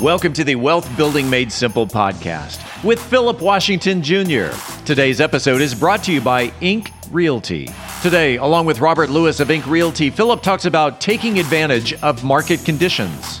Welcome to the Wealth Building Made Simple podcast with Philip Washington Jr. Today's episode is brought to you by Ink Realty. Today, along with Robert Lewis of Ink Realty, Philip talks about taking advantage of market conditions.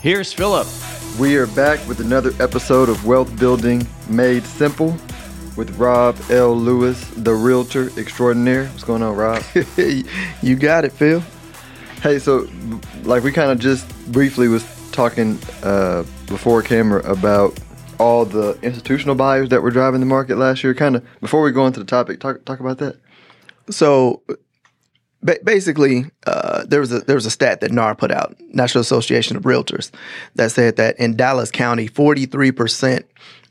Here's Philip. We are back with another episode of Wealth Building Made Simple with Rob L. Lewis, the realtor extraordinaire. What's going on, Rob? you got it, Phil. Hey, so like we kind of just briefly was talking uh, before camera about all the institutional buyers that were driving the market last year. Kind of before we go into the topic, talk talk about that. So ba- basically, uh, there was a there was a stat that NAR put out, National Association of Realtors, that said that in Dallas County, forty three percent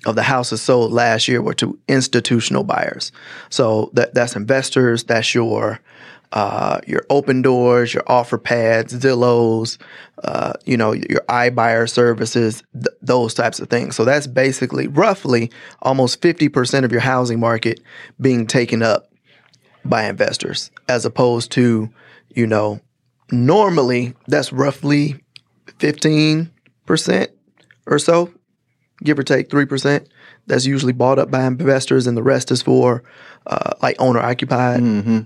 of the houses sold last year were to institutional buyers. So that that's investors. That's your uh, your Opendoors, your OfferPads, Zillows, uh, you know, your iBuyer services, th- those types of things. So that's basically roughly almost 50% of your housing market being taken up by investors as opposed to, you know, normally that's roughly 15% or so, give or take 3%. That's usually bought up by investors, and the rest is for uh, like owner occupied. Mm-hmm.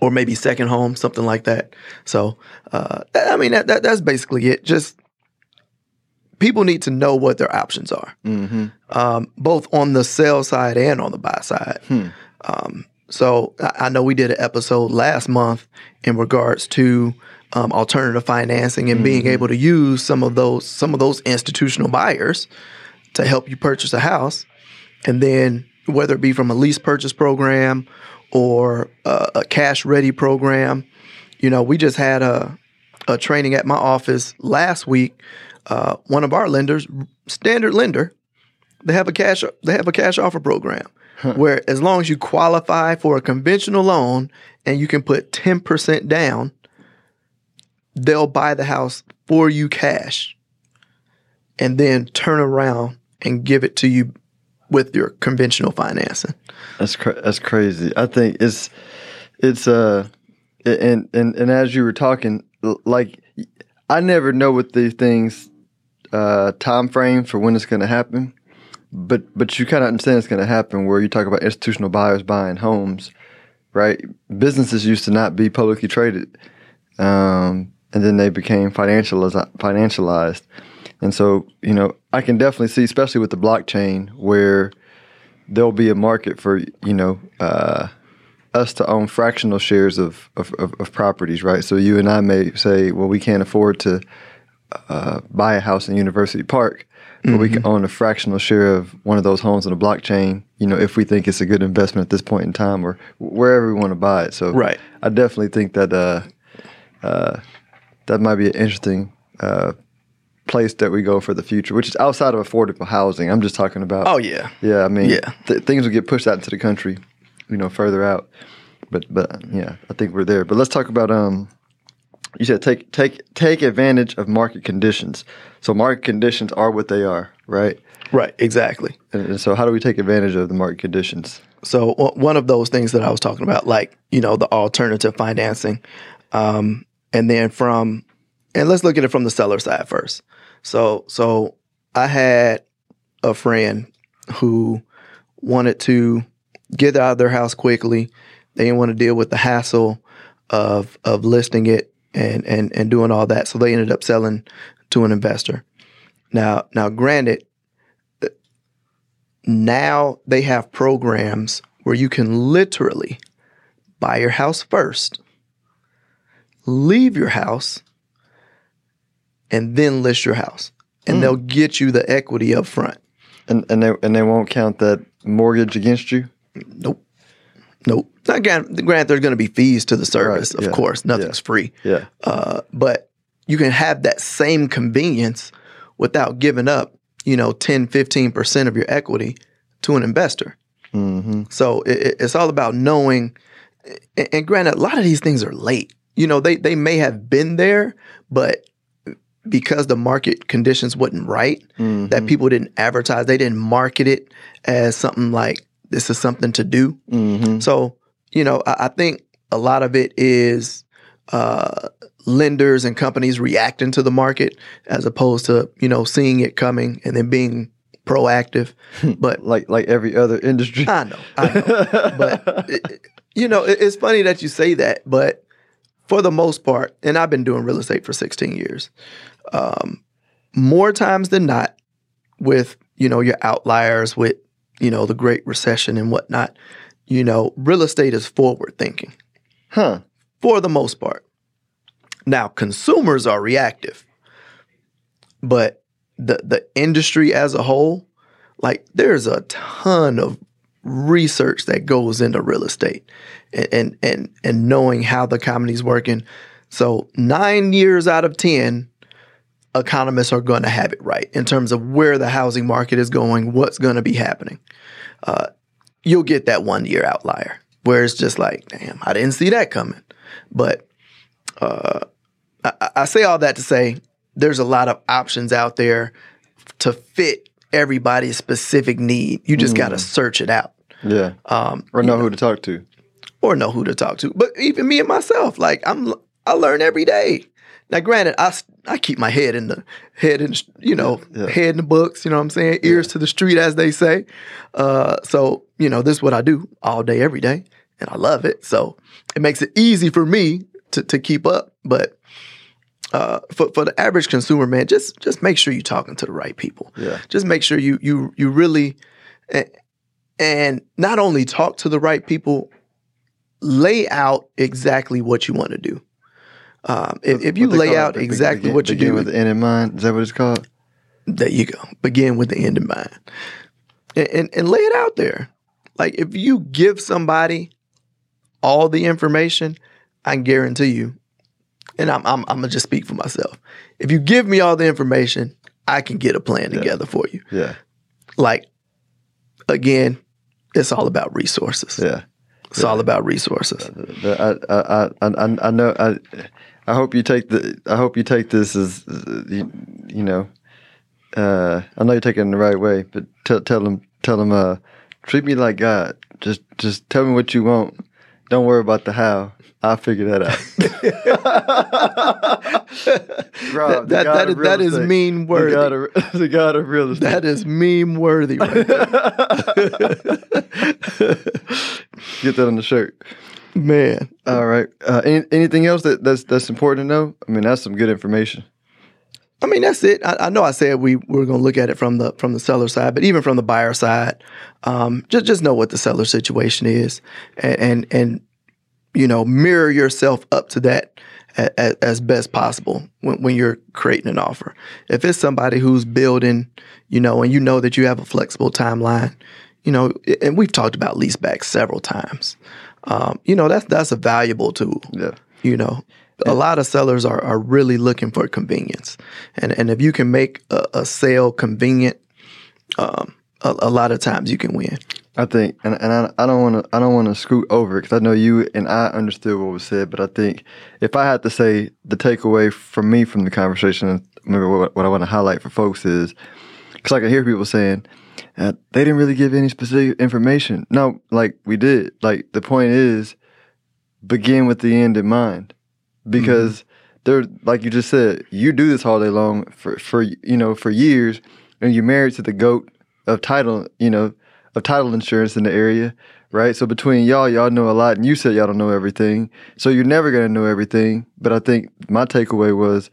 Or maybe second home, something like that. So, uh, I mean, that, that, that's basically it. Just people need to know what their options are, Mm-hmm. um, both on the sell side and on the buy side. Hmm. Um, so I, know we did an episode last month in regards to um, alternative financing and being able to use some of those some of those institutional buyers to help you purchase a house, and then whether it be from a lease purchase program or a, a cash ready program, you know, we just had a a training at my office last week. Uh, one of our lenders, standard lender, they have a cash they have a cash offer program where as long as you qualify for a conventional loan and you can put 10% down, they'll buy the house for you cash and then turn around and give it to you with your conventional financing. That's cra- that's crazy. I think it's it's uh and and and as you were talking, like I never know what these things uh time frame for when it's going to happen, but but you kind of understand it's going to happen. Where you talk about institutional buyers buying homes, right? Businesses used to not be publicly traded, um, and then they became financialized. Financialized, and so you know I can definitely see, especially with the blockchain, where there'll be a market for you know uh, us to own fractional shares of, of, of, of properties, right? So you and I may say, well, we can't afford to uh, buy a house in University Park, but we can own a fractional share of one of those homes on the blockchain. You know, if we think it's a good investment at this point in time, or wherever we want to buy it. So Right. I definitely think that uh, uh, that might be an interesting. Uh, place that we go for the future which is outside of affordable housing i'm just talking about Oh yeah. yeah, I mean, Yeah. th- things will get pushed out into the country, you know, further out. But but yeah, I think we're there. But let's talk about um. You said take take take advantage of market conditions. So market conditions are what they are, right? Right, exactly. And, and so how do we take advantage of the market conditions? So one of those things that I was talking about, like you know, the alternative financing, um, and then from, and let's look at it from the seller side first. So so I had a friend who wanted to get out of their house quickly. They didn't want to deal with the hassle of of listing it and and and doing all that. So they ended up selling to an investor. Now now granted, now they have programs where you can literally buy your house first, leave your house, and then list your house. And hmm. they'll get you the equity up front. And and they and they won't count that mortgage against you. Nope. Nope. Now, granted, granted there's going to be fees to the service, Right, of yeah, course. Nothing's free. Yeah. Uh, but you can have that same convenience without giving up you know, 10, 15% of your equity to an investor. Mm-hmm. So it, it- it's all about knowing. And, and granted, a lot of these things are late. You know, they they may have been there, but because the market conditions wasn't right, that people didn't advertise, they didn't market it as something like this is something to do. Mm-hmm. So you know, I, I think a lot of it is uh, lenders and companies reacting to the market as opposed to you know seeing it coming and then being proactive. but Like like every other industry. I know, I know but it- it- you know, it- it's funny that you say that, but for the most part, and I've been doing real estate for 16 years, um, more times than not, with you know your outliers, with you know the Great Recession and whatnot, you know, real estate is forward thinking Huh. for the most part. Now, consumers are reactive, but the the industry as a whole, like there's a ton of research that goes into real estate and and and, and knowing how the economy's working. So nine years out of ten, economists are going to have it right in terms of where the housing market is going, what's going to be happening. Uh, you'll get that one year outlier where it's just like, damn, I didn't see that coming. But uh, I, I- say all that to say there's a lot of options out there to fit everybody's specific need. You just got to search it out Yeah. um, Or know who to talk to. or know who to talk to. But even me and myself, like I'm, I learn every day. Now, granted, I, I keep my head in the head in you know Yeah, yeah. head in the books. You know what I'm saying? Ears to the street, as they say. Uh, so you know, this is what I do all day, every day, and I love it. So it makes it easy for me to to keep up. But uh, for for the average consumer, man, just just make sure you're talking to the right people. Yeah. Just make sure you you you really a- and not only talk to the right people, lay out exactly what you want to do. Um, if, if you lay it, out exactly begin- what you begin do, with the end in mind. Is that what it's called? there you go. Begin with the end in mind, and, and and lay it out there. Like if you give somebody all the information, I guarantee you, and I'm I'm, I'm gonna just speak for myself. If you give me all the information, I can get a plan together for you. Yeah. Like again, it's all about resources. Yeah. It's all about resources. I, I, I, I, know. I, I hope you take the. I hope you take this as, you, you know. Uh, I know you're taking it in the right way, but tell tell them tell them uh, treat me like God. Just just tell me what you want. Don't worry about the how. I'll figure that out. Rob, That- that that is mean worthy. The God of, the God of real estate. That is meme worthy right. Get that on the shirt. Man. All right. Uh, any, anything else that, that's that's important to know? I mean, that's some good information. I mean, that's it. I, I know I said we were going to look at it from the from the seller side, but even from the buyer side, um, just just know what the seller situation is, and and, and you know mirror yourself up to that as, as best possible when, when you're creating an offer. If it's somebody who's building, you know, and you know that you have a flexible timeline, you know, and we've talked about leaseback several times. Um, you know, that's that's a valuable tool. Yeah. You know, a lot of sellers are, are really looking for convenience, and and if you can make a, a sale convenient, um, a, a lot of times you can win. I think, and, and I, I don't want to, I don't want to scoot over because I know you and I understood what was said, but I think if I had to say the takeaway from me from the conversation, maybe what, what I want to highlight for folks is, because I can hear people saying uh, they didn't really give any specific information. No, like we did. Like the point is, begin with the end in mind, because there, like you just said, you do this all day long for for you know for years, and you're married to the goat of title, you know, of title insurance in the area, right? So between y'all, y'all know a lot, and you said y'all don't know everything, so you're never gonna know everything. But I think my takeaway was,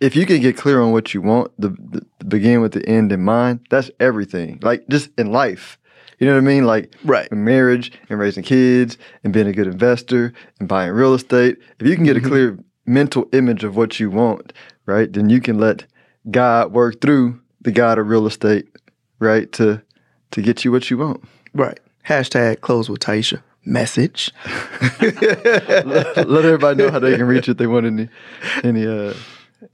if you can get clear on what you want, the, the, the begin with the end in mind, that's everything. Like just in life, you know what I mean? Like Right. in marriage and raising kids and being a good investor and buying real estate. If you can get a clear mental image of what you want, right, then you can let God work through the God of real estate, right, to to get you what you want. Right. Hashtag close with Taisha. Message. let, let everybody know how they can reach if they want any any uh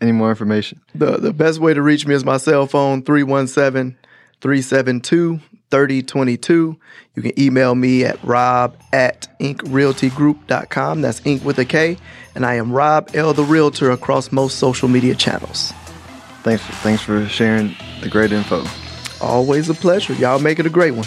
any more information? The the best way to reach me is my cell phone 317 372 3022. You can email me at rob at inkrealtygroup.com. That's ink with a K. And I am Rob L. the Realtor across most social media channels. Thanks, thanks for sharing the great info. Always a pleasure. Y'all make it a great one.